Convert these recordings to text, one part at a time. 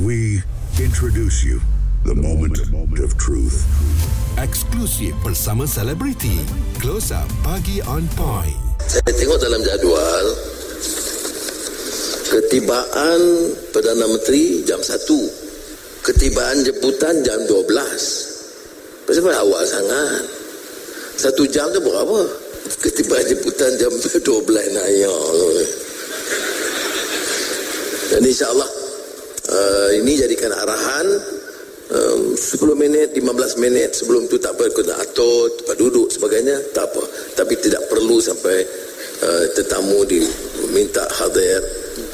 We introduce you the moment of truth. Eksklusif bersama selebriti. Close Up Pagi on Point. Saya tengok dalam jadual ketibaan Perdana Menteri jam 1. Ketibaan jemputan jam 12. Pasal awal sangat. Satu jam tu berapa? Ketibaan jemputan jam 12 nak ya. Dan insyaAllah uh, ini jadikan arahan um, 10 minit, 15 minit sebelum tu tak apa kena atur, tempat duduk sebagainya, tak apa. Tapi tidak perlu sampai uh, tetamu diminta hadir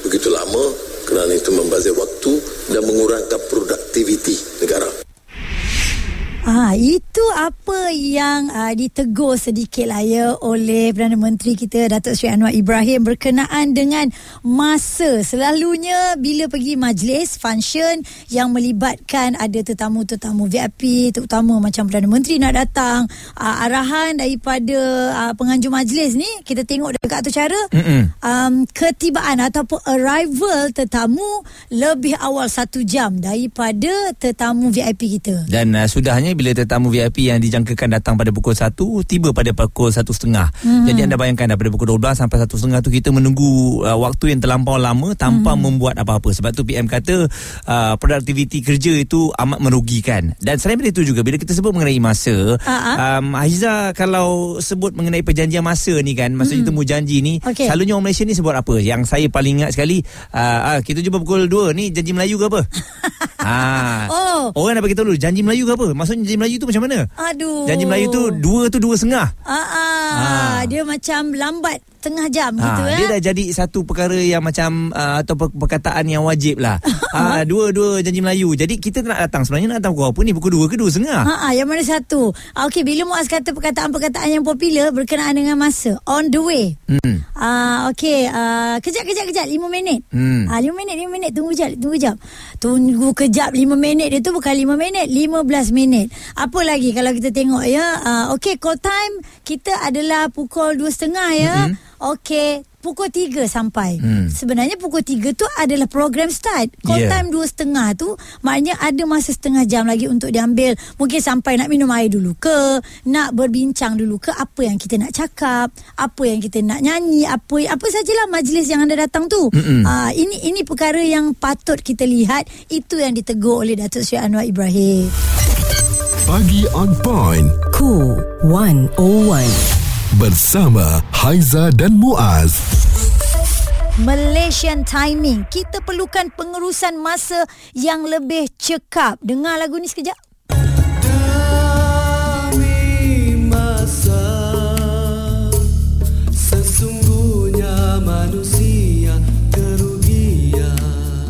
begitu lama kerana itu membazir waktu dan mengurangkan produktiviti negara. Ah, itu apa yang uh, ditegur sedikit lah ya oleh Perdana Menteri kita Datuk Seri Anwar Ibrahim berkenaan dengan masa. Selalunya bila pergi majlis, function yang melibatkan ada tetamu-tetamu VIP, terutama macam Perdana Menteri nak datang, uh, arahan daripada uh, penganjur majlis ni, kita tengok dekat tu cara, um, ketibaan ataupun arrival tetamu lebih awal satu jam daripada tetamu VIP kita. Dan uh, sudahnya bila tetamu VIP yang dijangkakan datang pada pukul 1 tiba pada pukul 1.30. Mm-hmm. Jadi anda bayangkan daripada pukul 12 sampai 1.30 tu kita menunggu uh, waktu yang terlampau lama tanpa mm-hmm. membuat apa-apa. Sebab tu PM kata uh, produktiviti kerja itu amat merugikan. Dan selain itu juga bila kita sebut mengenai masa, uh-huh. um, Aiza kalau sebut mengenai perjanjian masa ni kan, maksudnya mm-hmm. temu janji ni, okay. selalunya orang Malaysia ni sebut apa? Yang saya paling ingat sekali, uh, uh, kita jumpa pukul 2 ni janji Melayu ke apa? Ha. Oh. Orang nak bagi tahu dulu janji Melayu ke apa? Maksudnya janji Melayu tu macam mana? Aduh. Janji Melayu tu dua tu dua setengah. Ah, ah. ah. dia macam lambat setengah jam ha, gitu eh. Dia dah jadi satu perkara yang macam uh, atau perkataan yang wajib lah. uh, dua-dua janji Melayu. Jadi kita nak datang sebenarnya nak datang pukul apa ni? Pukul dua ke dua setengah? Ha, ha, yang mana satu? Ah, Okey, bila Muaz kata perkataan-perkataan yang popular berkenaan dengan masa. On the way. Hmm. Uh, Okey, uh, kejap, kejap, kejap. Lima minit. Hmm. Uh, lima minit, lima minit. Tunggu kejap, tunggu kejap. Tunggu kejap lima minit. Dia tu bukan lima minit. Lima belas minit. Apa lagi kalau kita tengok ya? Uh, Okey, call time kita adalah pukul dua setengah ya. Hmm. Okey, pukul 3 sampai. Hmm. Sebenarnya pukul 3 tu adalah program start. Call yeah. time 2 setengah tu maknanya ada masa setengah jam lagi untuk diambil. Mungkin sampai nak minum air dulu ke, nak berbincang dulu ke apa yang kita nak cakap, apa yang kita nak nyanyi, apa apa sajalah majlis yang anda datang tu. Ah uh, ini ini perkara yang patut kita lihat itu yang ditegur oleh Datuk Seri Anwar Ibrahim. Pagi on point. Cool 101 bersama Haiza dan Muaz. Malaysian timing. Kita perlukan pengurusan masa yang lebih cekap. Dengar lagu ni sekejap.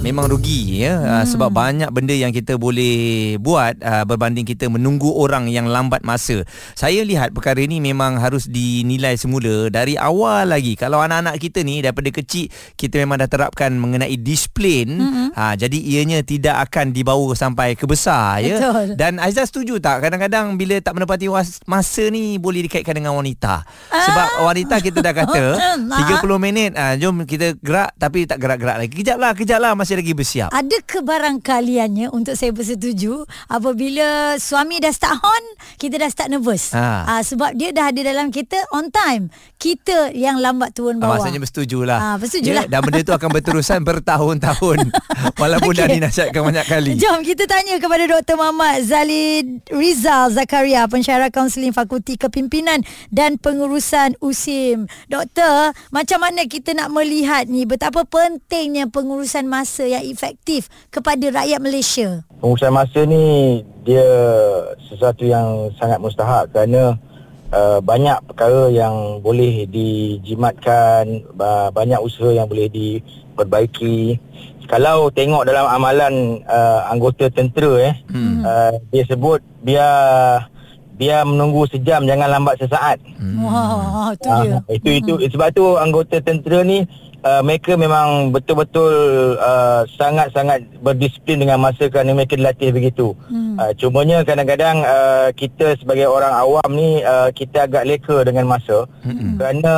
Memang rugi ya hmm. sebab banyak benda yang kita boleh buat uh, berbanding kita menunggu orang yang lambat masa. Saya lihat perkara ini memang harus dinilai semula dari awal lagi. Kalau anak-anak kita ni daripada kecil kita memang dah terapkan mengenai disiplin, hmm. ha jadi ianya tidak akan dibawa sampai ke besar ya. Dan Aizah setuju tak kadang-kadang bila tak menepati masa ni boleh dikaitkan dengan wanita. Sebab ah. wanita kita dah kata 30 minit ah jom kita gerak tapi tak gerak-gerak lagi. Kejaplah, kejaplah masih lagi bersiap. Ada kebarangkaliannya untuk saya bersetuju apabila suami dah start on, kita dah start nervous. Ha. Ha, sebab dia dah ada dalam kita on time. Kita yang lambat turun bawah. Maksudnya bersetujulah. Ha, bersetujulah. Ya, dan benda itu akan berterusan bertahun-tahun. Walaupun okay. dah dinasihatkan banyak kali. Jom kita tanya kepada Dr. Muhammad Zalid Rizal Zakaria, pensyarah kaunseling Fakulti Kepimpinan dan Pengurusan USIM. Doktor, macam mana kita nak melihat ni betapa pentingnya pengurusan masa yang efektif kepada rakyat Malaysia? Pengurusan masa ni dia sesuatu yang sangat mustahak kerana uh, banyak perkara yang boleh dijimatkan, uh, banyak usaha yang boleh diperbaiki. Kalau tengok dalam amalan uh, anggota tentera eh, hmm. uh, dia sebut biar biar menunggu sejam jangan lambat sesaat. Hmm. Wah, itu dia. Uh, itu itu hmm. sebab tu anggota tentera ni uh, mereka memang betul-betul uh, sangat-sangat berdisiplin dengan masa kerana mereka dilatih begitu. Hmm. Uh, cumanya kadang-kadang uh, kita sebagai orang awam ni uh, kita agak leka dengan masa. Hmm. Kerana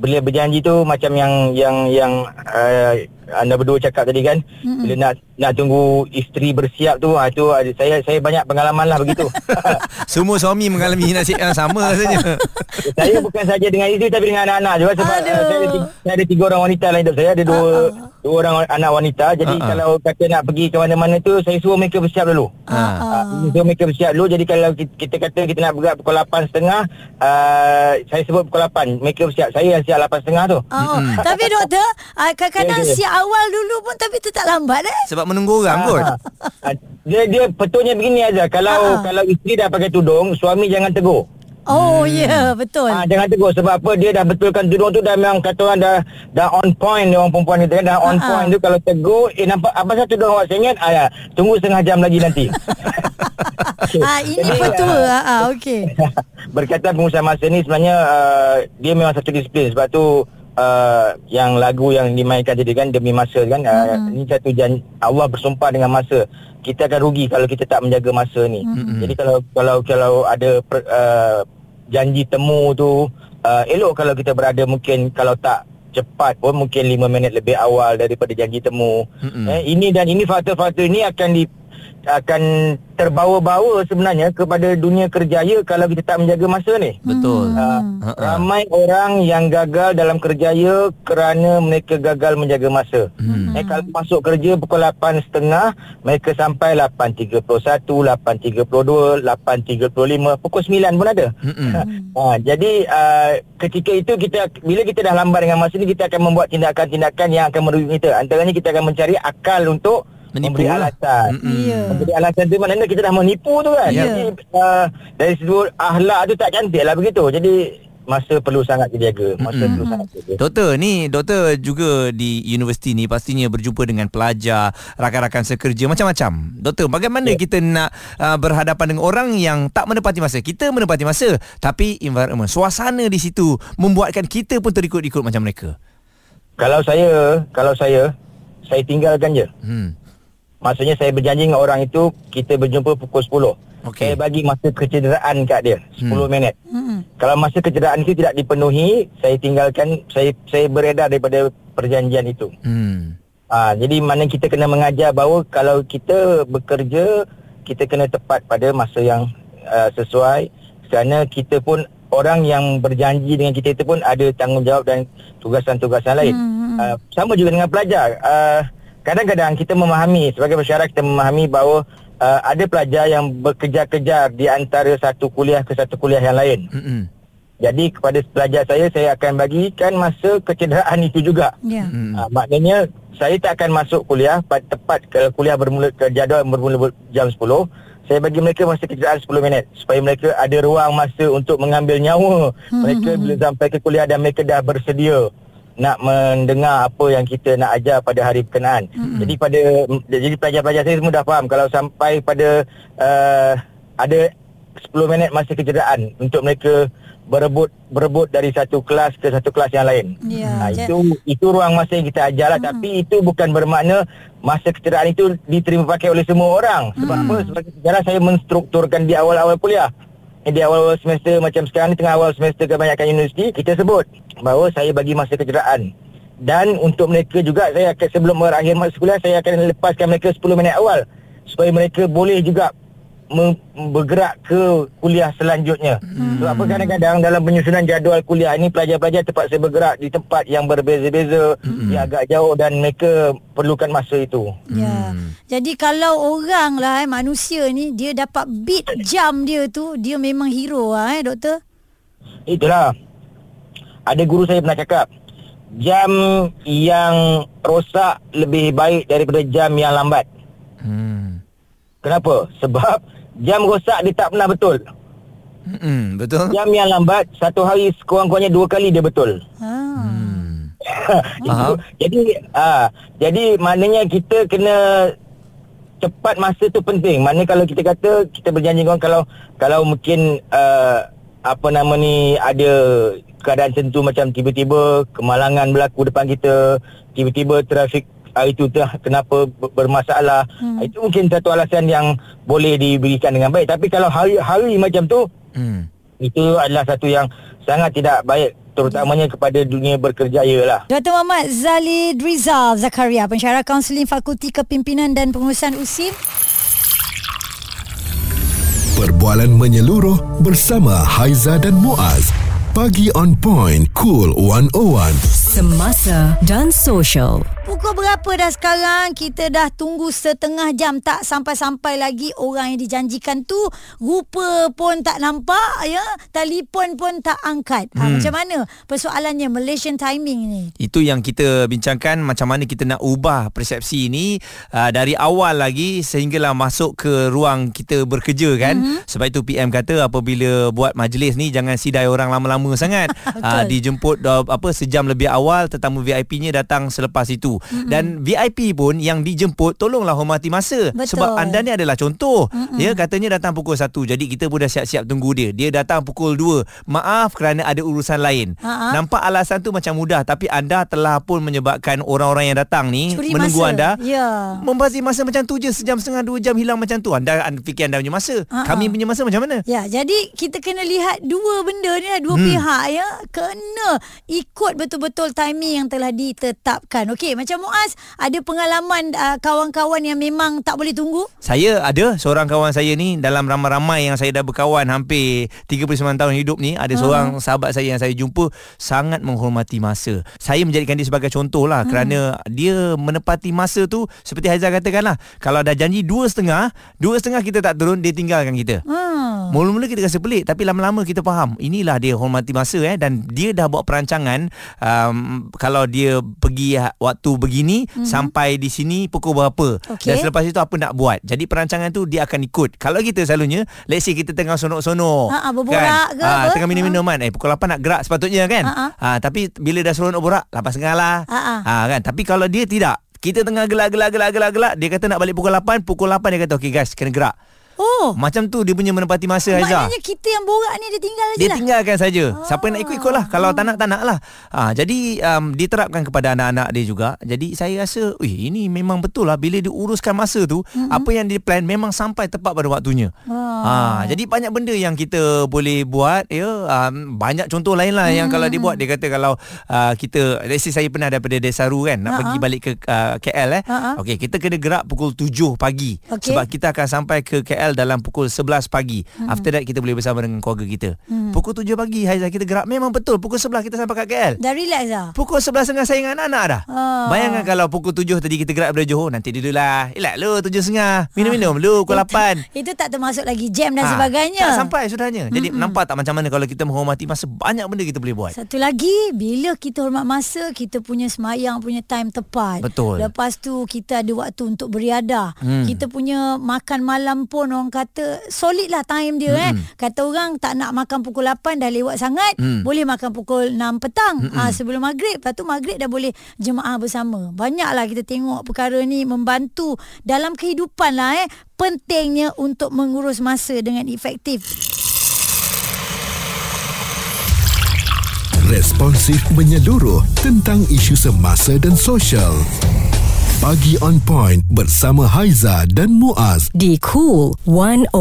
bila berjanji tu macam yang yang yang uh, anda berdua cakap tadi kan mm-hmm. bila nak nak tunggu isteri bersiap tu ha, tu ada- saya saya banyak pengalaman lah begitu. Semua suami mengalami nasib yang sama rasanya. saya bukan saja dengan isteri tapi dengan anak-anak juga. Sebab Aduh. uh, saya, ada tiga, saya ada tiga orang wanita dalam hidup. Saya ada dua dua orang anak wanita. Jadi Ah, ah. kalau kata nak pergi ke mana-mana tu saya suruh mereka bersiap dulu. Ha. Uh, suruh mereka bersiap dulu. Jadi kalau kita, kita kata kita nak bergerak pukul 8.30 uh, Saya sebut pukul 8 Mereka bersiap. Saya yang siap 8.30 tu. Oh, tapi doktor, ah, kadang-kadang Ya, ya. siap awal dulu pun tapi tetap lambat eh. Sebab menunggu orang kot. Ah, ah, dia dia betulnya begini aja. Kalau Ah. kalau isteri dah pakai tudung, suami jangan tegur. Oh, ya, yeah, betul. Ah jangan tegur sebab apa dia dah betulkan tudung tu dah memang kata orang dah dah on point dia orang perempuan kita kan dah on Ah, point tu kalau tegur eh nampak apa pasal tudung awak sengit ah ya, tunggu setengah jam lagi nanti. ah, ini Jadi, Ah, ah, okey. Berkaitan pengusaha masa ni sebenarnya uh, dia memang satu disiplin sebab tu uh, yang lagu yang dimainkan tadi kan demi masa kan uh, Hmm. ini satu jan Allah bersumpah dengan masa kita akan rugi kalau kita tak menjaga masa ni Hmm. jadi kalau kalau kalau ada per, uh, janji temu tu uh, elok kalau kita berada mungkin kalau tak cepat pun mungkin 5 minit lebih awal daripada janji temu Mm-mm. eh, ini dan ini faktor-faktor ini akan di akan terbawa-bawa sebenarnya kepada dunia kerjaya kalau kita tak menjaga masa ni. Betul. Uh, Ha, ha. ramai orang yang gagal dalam kerjaya kerana mereka gagal menjaga masa. Hmm. Eh, kalau masuk kerja pukul 8.30, mereka sampai 8.31, 8.32, 8.35, pukul 9 pun ada. Mm-mm. Ha, jadi uh, ketika itu kita bila kita dah lambat dengan masa ni kita akan membuat tindakan-tindakan yang akan merugikan kita. Antaranya kita akan mencari akal untuk Menipu memberi lah. alasan. Ya. Memberi alasan tu maknanya kita dah menipu tu kan. Ya. Jadi uh, dari sudut akhlak tu tak cantik lah begitu. Jadi masa perlu sangat dijaga. Masa Mm-mm. perlu sangat dijaga. Doktor ni doktor juga di universiti ni pastinya berjumpa dengan pelajar, rakan-rakan sekerja macam-macam. Doktor, bagaimana Ya. kita nak uh, berhadapan dengan orang yang tak menepati masa? Kita menepati masa, tapi environment, suasana di situ membuatkan kita pun terikut-ikut macam mereka. Kalau saya, kalau saya saya tinggalkan je. Hmm. Maksudnya saya berjanji dengan orang itu kita berjumpa pukul 10. Okey. Saya bagi masa kecederaan kat dia 10 Hmm. minit. Hmm. Kalau masa kecederaan itu tidak dipenuhi, saya tinggalkan saya saya beredar daripada perjanjian itu. Hmm. Ha, jadi mana kita kena mengajar bahawa kalau kita bekerja kita kena tepat pada masa yang uh, sesuai kerana kita pun orang yang berjanji dengan kita itu pun ada tanggungjawab dan tugasan-tugasan lain. Hmm. Uh, sama juga dengan pelajar. Uh, kadang-kadang kita memahami sebagai masyarakat kita memahami bahawa uh, ada pelajar yang berkejar-kejar di antara satu kuliah ke satu kuliah yang lain. Hmm. Jadi kepada pelajar saya saya akan bagikan masa kecederaan itu juga. Ya. Hmm. Ha, maknanya saya tak akan masuk kuliah pa- tepat ke kuliah bermula ke jadual bermula ber- jam 10. Saya bagi mereka masa kecederaan 10 minit supaya mereka ada ruang masa untuk mengambil nyawa mereka bila sampai ke kuliah dan mereka dah bersedia nak mendengar apa yang kita nak ajar pada hari berkenaan. Jadi pada jadi pelajar-pelajar saya semua dah faham kalau sampai pada uh, ada 10 minit masa kecederaan untuk mereka berebut berebut dari satu kelas ke satu kelas yang lain. Ya. Ha, Ja- itu itu ruang masa yang kita ajar lah hmm. tapi itu bukan bermakna masa kecederaan itu diterima pakai oleh semua orang. Sebab Hmm. apa? Sebagai sejarah saya menstrukturkan di awal-awal kuliah. Di awal-awal semester macam sekarang ni tengah awal semester kebanyakan universiti kita sebut bahawa saya bagi masa kecederaan. Dan untuk mereka juga saya akan sebelum berakhir masa kuliah saya akan lepaskan mereka 10 minit awal supaya mereka boleh juga bergerak ke kuliah selanjutnya. Hmm. Sebab apa kadang-kadang dalam penyusunan jadual kuliah ini pelajar-pelajar terpaksa bergerak di tempat yang berbeza-beza, hmm. yang agak jauh dan mereka perlukan masa itu. Ya. Jadi kalau orang lah eh, manusia ni dia dapat beat jam dia tu dia memang hero lah eh doktor. Itulah. Ada guru saya pernah cakap, jam yang rosak lebih baik daripada jam yang lambat. Hmm. Kenapa? Sebab jam rosak dia tak pernah betul. Hmm. Betul? Jam yang lambat satu hari sekurang-kurangnya dua kali dia betul. Ha. Hmm. itu, jadi ah jadi maknanya kita kena cepat masa tu penting. Mana kalau kita kata kita berjanji dengan orang kalau kalau mungkin uh, apa nama ni ada keadaan tentu macam tiba-tiba kemalangan berlaku depan kita, tiba-tiba trafik hari itu dah kenapa ber- bermasalah. Hmm. Hmm. Itu mungkin satu alasan yang boleh diberikan dengan baik. Tapi kalau hari-hari macam tu Hmm. itu adalah satu yang sangat tidak baik terutamanya kepada dunia berkerjaya lah. Dr. Muhammad Zalid Rizal Zakaria, pensyarah kaunseling Fakulti Kepimpinan dan Pengurusan USIM. Perbualan menyeluruh bersama Haiza dan Muaz. Pagi on point, cool 101. Semasa dan social. Pukul berapa dah sekarang? Kita dah tunggu setengah jam tak sampai-sampai lagi orang yang dijanjikan tu rupa pun tak nampak ya, telefon pun tak angkat. Ha, Hmm. macam mana persoalannya Malaysian timing ni? Itu yang kita bincangkan macam mana kita nak ubah persepsi ini uh, dari awal lagi sehinggalah masuk ke ruang kita bekerja kan. Mm-hmm. Sebab itu PM kata apabila buat majlis ni jangan sidai orang lama-lama sangat. uh, dijemput uh, apa sejam lebih awal tetamu VIP-nya datang selepas itu. Mm-hmm. Dan VIP pun yang dijemput tolonglah hormati masa Betul. sebab anda ni adalah contoh. Mm-hmm. Ya katanya datang pukul 1 jadi kita pun dah siap-siap tunggu dia. Dia datang pukul 2. Maaf kerana ada urusan lain. Ha-ha. Nampak alasan tu macam mudah tapi anda telah pun menyebabkan orang-orang yang datang ni Curi menunggu masa. anda Ya. membazir masa macam tu je sejam setengah dua jam hilang macam tu anda anda fikir anda punya masa Ha-ha. kami punya masa macam mana Ya, jadi kita kena lihat dua benda ni lah, dua hmm. pihak ya. Kena ikut betul-betul timing yang telah ditetapkan. Okey, macam Muaz, ada pengalaman uh, kawan-kawan yang memang tak boleh tunggu? saya ada seorang kawan saya ni dalam ramai-ramai yang saya dah berkawan hampir 39 tahun hidup ni ada seorang sahabat saya yang saya jumpa sangat menghormati masa. Saya menjadikan dia sebagai contoh lah hmm. kerana dia menepati masa tu seperti Haizal katakan lah kalau dah janji dua setengah dua setengah kita tak turun dia tinggalkan kita. Hmm. Mula-mula kita rasa pelik tapi lama-lama kita faham inilah dia hormati masa eh dan dia dah buat perancangan um, kalau dia pergi waktu begini mm-hmm. sampai di sini pukul berapa Okey. dan selepas itu apa nak buat. Jadi perancangan tu dia akan ikut. Kalau kita selalunya let's say kita tengah sonok-sonok Ha, ha, berborak ke ha, apa? tengah minum-minum kan eh pukul 8 nak gerak sepatutnya kan. Ha, Ha, tapi bila dah seronok borak 8.30 lah. Ha, ha. ha kan tapi kalau dia tidak kita tengah gelak-gelak-gelak-gelak dia kata nak balik pukul 8 pukul 8 dia kata okey guys kena gerak Oh, macam tu dia punya menepati masa Haizah. maknanya kita yang borak ni dia tinggal aja Dia lah. tinggalkan saja. Siapa yang nak ikut-ikut lah. Kalau tak nak, tak nak lah. Ha, jadi um, diterapkan kepada anak-anak dia juga. Jadi saya rasa, Wih, ini memang betul lah. Bila diuruskan masa tu, mm-hmm. apa yang dia plan memang sampai tepat pada waktunya. Ha, jadi banyak benda yang kita boleh buat. ya um, Banyak contoh lain lah mm-hmm. yang kalau dia buat. Dia kata kalau uh, kita, let's say saya pernah daripada Desaru kan, nak Ha-ha. pergi balik ke uh, KL eh. Ha-ha. Okey, kita kena gerak pukul 7 pagi. Okey. Sebab kita akan sampai ke KL dalam pukul 11 pagi. Hmm. After that kita boleh bersama dengan keluarga kita. Hmm. Pukul 7 pagi Haizah kita gerak memang betul pukul 11 kita sampai kat KL. Dah relax dah. Pukul 11 tengah saya dengan anak-anak dah. Ah. Bayangkan kalau pukul 7 tadi kita gerak dari Johor nanti dululah. Elak lu 7 setengah. Minum-minum lu pukul 8. Itu tak termasuk lagi jam dan Ah, sebagainya. Tak sampai sudahnya. Jadi mm nampak tak macam mana kalau kita menghormati masa banyak benda kita boleh buat. Satu lagi Bila kita hormat masa Kita punya semayang Punya time tepat Betul. Lepas tu Kita ada waktu untuk beriadah hmm. Kita punya Makan malam pun Orang kata Solid lah time dia hmm. eh Kata orang Tak nak makan pukul 8 Dah lewat sangat Hmm. Boleh makan pukul 6 petang hmm. ha, Sebelum maghrib Lepas tu maghrib dah boleh Jemaah bersama Banyaklah kita tengok Perkara ni Membantu Dalam kehidupan lah eh Pentingnya Untuk mengurus masa Dengan efektif Responsif menyeluruh tentang isu semasa dan sosial. Pagi on point bersama Haiza dan Muaz. Di Cool 101.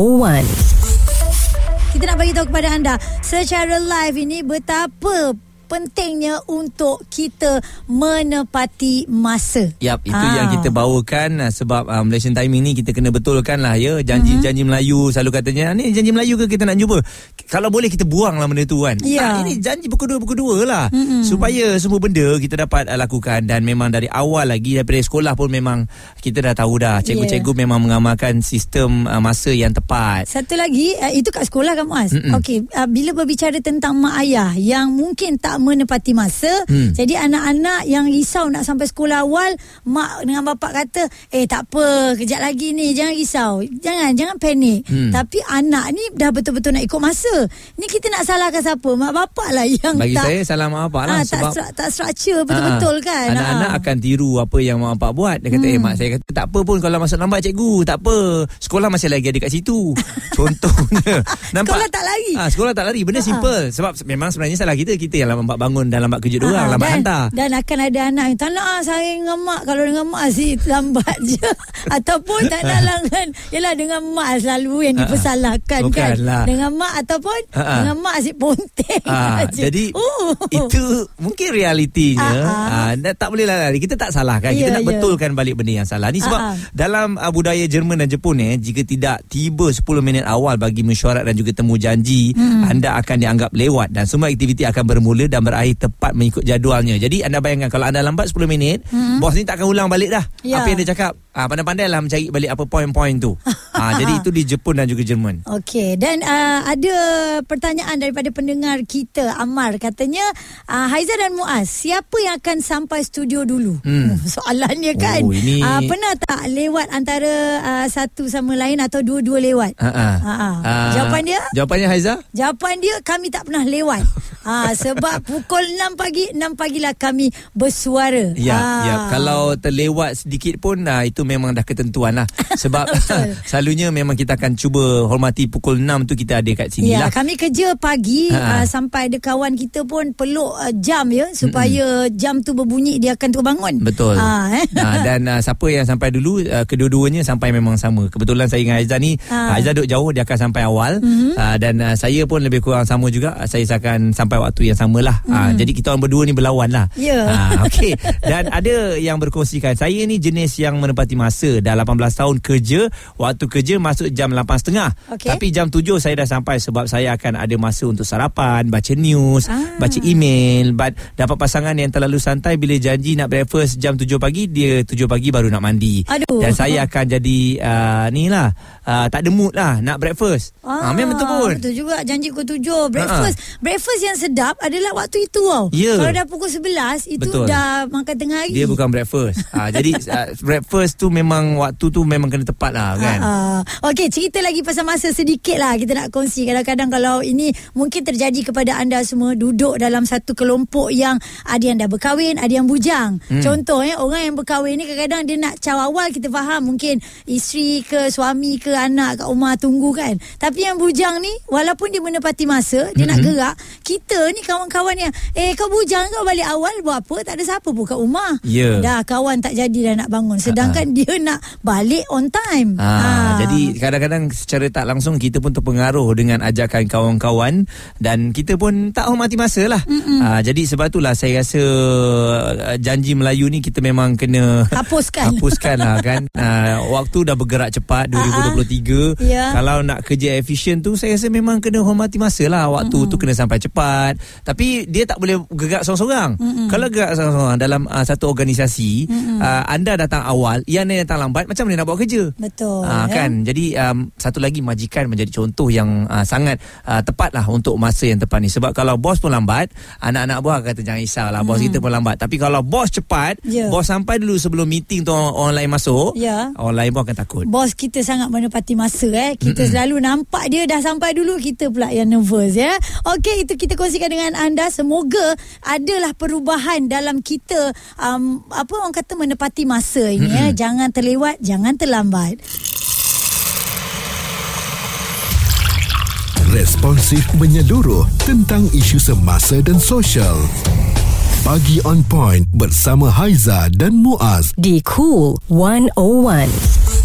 Kita nak bagi tahu kepada anda secara live ini betapa pentingnya untuk kita menepati masa. Yap, itu Ah. yang kita bawakan uh, sebab uh, Malaysian timing ni kita kena betulkan lah ya. Janji-janji Mhm. Melayu selalu katanya, ni janji Melayu ke kita nak jumpa? Kalau boleh kita buang lah benda tu kan. Ya. Tak, ini janji pukul dua, pukul dua lah. Mm-mm. Supaya semua benda kita dapat uh, lakukan dan memang dari awal lagi daripada sekolah pun memang kita dah tahu dah. Cikgu-cikgu memang mengamalkan sistem uh, masa yang tepat. Satu lagi uh, itu kat sekolah kan Muaz. Mm-mm. Okey, uh, bila berbicara tentang mak ayah yang mungkin tak menepati masa, Hmm. jadi anak-anak yang risau nak sampai sekolah awal, mak dengan bapak kata, "Eh tak apa, kejap lagi ni, jangan risau. Jangan jangan panik." Hmm. Tapi anak ni dah betul-betul nak ikut masa. Ni kita nak salahkan siapa? Mak bapak lah yang Bagi tak saya salah mak bapak lah Ah, sebab tak, stru- tak structure betul-betul Ah, kan. Anak-anak Ah. akan tiru apa yang mak bapak buat. Dia kata, hmm. eh mak saya kata tak apa pun kalau masuk lambat cikgu, tak apa. Sekolah masih lagi ada kat situ. Contohnya. Nampak? Sekolah tak lari. Ah, sekolah tak lari. Benda Ah. simple. Sebab memang sebenarnya salah kita. Kita yang lama lambat bangun dan lambat kejut orang, Ah, lambat dan, hantar. Dan akan ada anak yang tak nak ah, saya dengan mak. Kalau dengan mak si lambat je. Ataupun tak nak lah kan. Yelah dengan mak selalu yang dipersalahkan kan. Bukanlah. Dengan mak ataupun Ah, ah. dengan mak si ponteng. Ah, jadi Oh. itu mungkin realitinya Ah, ah. ah, dan tak boleh lah kita tak salah kan kita nak ya. betulkan balik benda yang salah ni sebab Ah, ah. dalam uh, budaya Jerman dan Jepun eh jika tidak tiba 10 minit awal bagi mesyuarat dan juga temu janji Hmm. anda akan dianggap lewat dan semua aktiviti akan bermula dan berakhir tepat mengikut jadualnya jadi anda bayangkan kalau anda lambat 10 minit bos ni tak akan ulang balik dah Hmm. Ya. apa yang dia cakap ah, pandai-pandai lah mencari balik apa poin-poin tu ah, jadi itu di Jepun dan juga Jerman Okey dan uh, ada pertanyaan daripada pendengar kita Amar katanya uh, Haiza dan Muaz siapa yang akan sampai studio dulu? Hmm. Soalannya kan. Oh, ini- uh, pernah tak lewat antara uh, satu sama lain atau dua-dua lewat? Ah, ah. Ah, Jawapan dia? jawapannya Haiza Jawapan dia kami tak pernah lewat. ha, sebab pukul 6 pagi 6 pagilah kami bersuara. Ya, Ah. ya. Kalau terlewat sedikit pun uh, itu memang dah ketentuan lah. Sebab selalunya memang kita akan cuba hormati pukul 6 tu kita ada kat sini Ya, lah. kami kerja pagi Ha. uh, sampai ada kawan kita pun peluk uh, jam ya supaya mm jam tu berbunyi dia akan terbangun. Betul. Ha, eh? Ha, dan uh, siapa yang sampai dulu uh, kedua-duanya sampai memang sama. Kebetulan saya dengan Aizah ni Ha. ha. Aizah duduk jauh dia akan sampai awal mm-hmm. uh, dan uh, saya pun lebih kurang sama juga. Uh, saya akan sampai waktu yang samalah. Mm. Uh, jadi kita orang berdua ni berlawan lah. Ya. Ha, okey. Dan ada yang berkongsikan saya ni jenis yang menepati masa dah 18 tahun kerja, waktu kerja masuk jam 8.30. Okey. Tapi jam 7 saya dah sampai sebab saya akan ada masa untuk sarapan, baca news, Ah. baca email, but dapat pasangan yang terlalu santai bila janji nak breakfast jam 7 pagi, dia 7 pagi baru nak mandi. Aduh. Dan saya akan jadi uh, ni lah, uh, tak ada mood lah nak breakfast. Ah, memang betul pun. Betul juga janji pukul tujuh Breakfast Breakfast yang sedap adalah waktu itu tau Ya. Kalau dah pukul 11 Itu Betul. dah makan tengah hari Dia bukan breakfast. uh, jadi uh, breakfast tu memang waktu tu memang kena tepat lah kan. Uh, Okey, cerita lagi pasal masa sedikit lah kita nak kongsi. Kadang-kadang kalau ini mungkin terjadi kepada anda semua duduk dalam satu kelompok yang ada yang dah berkahwin, ada yang bujang. Hmm. Contohnya orang yang berkahwin ni kadang-kadang dia nak caw awal kita faham mungkin isteri ke suami ke anak kat rumah tunggu kan. Tapi yang bujang ni walaupun dia menepati masa, dia nak gerak, kita ni kawan-kawan yang eh kau bujang kau balik awal buat apa? Tak ada siapa pun kat rumah. Ya. Dah kawan tak jadi dah nak bangun. Sedangkan dia nak balik on time. Ah, jadi kadang-kadang secara tak langsung kita pun terpengaruh dengan ajakan kawan-kawan dan kita pun tak hormati masa lah. Ah, jadi sebab itulah saya rasa janji Melayu ni kita memang kena Hapuskan. hapuskan lah kan. Ah, waktu dah bergerak cepat 2023. Ya. Kalau nak kerja efisien tu saya rasa memang kena hormati masa lah. Waktu tu kena sampai cepat. Tapi dia tak boleh gerak seorang-seorang. Kalau gerak seorang-seorang dalam uh, satu organisasi, uh, anda datang awal, yang lain datang lambat, macam mana nak buat kerja? Betul. Eh. kan jadi um, satu lagi majikan menjadi contoh yang uh, sangat uh, tepat lah untuk masa yang tepat ni sebab kalau bos pun lambat anak-anak buah kata jangan risau lah bos kita pun lambat tapi kalau bos cepat Hmm. Ya. bos sampai dulu sebelum meeting tu orang, orang lain masuk Ya. orang lain pun akan takut Bos kita sangat menepati masa eh. Kita Mm-mm. selalu nampak dia dah sampai dulu kita pula yang nervous ya. Okey itu kita kongsikan dengan anda semoga adalah perubahan dalam kita um, apa orang kata menepati masa ini ya. Jangan terlewat, jangan terlambat. Responsif menyeluruh tentang isu semasa dan sosial. Pagi on point bersama Haiza dan Muaz. di Cool 101.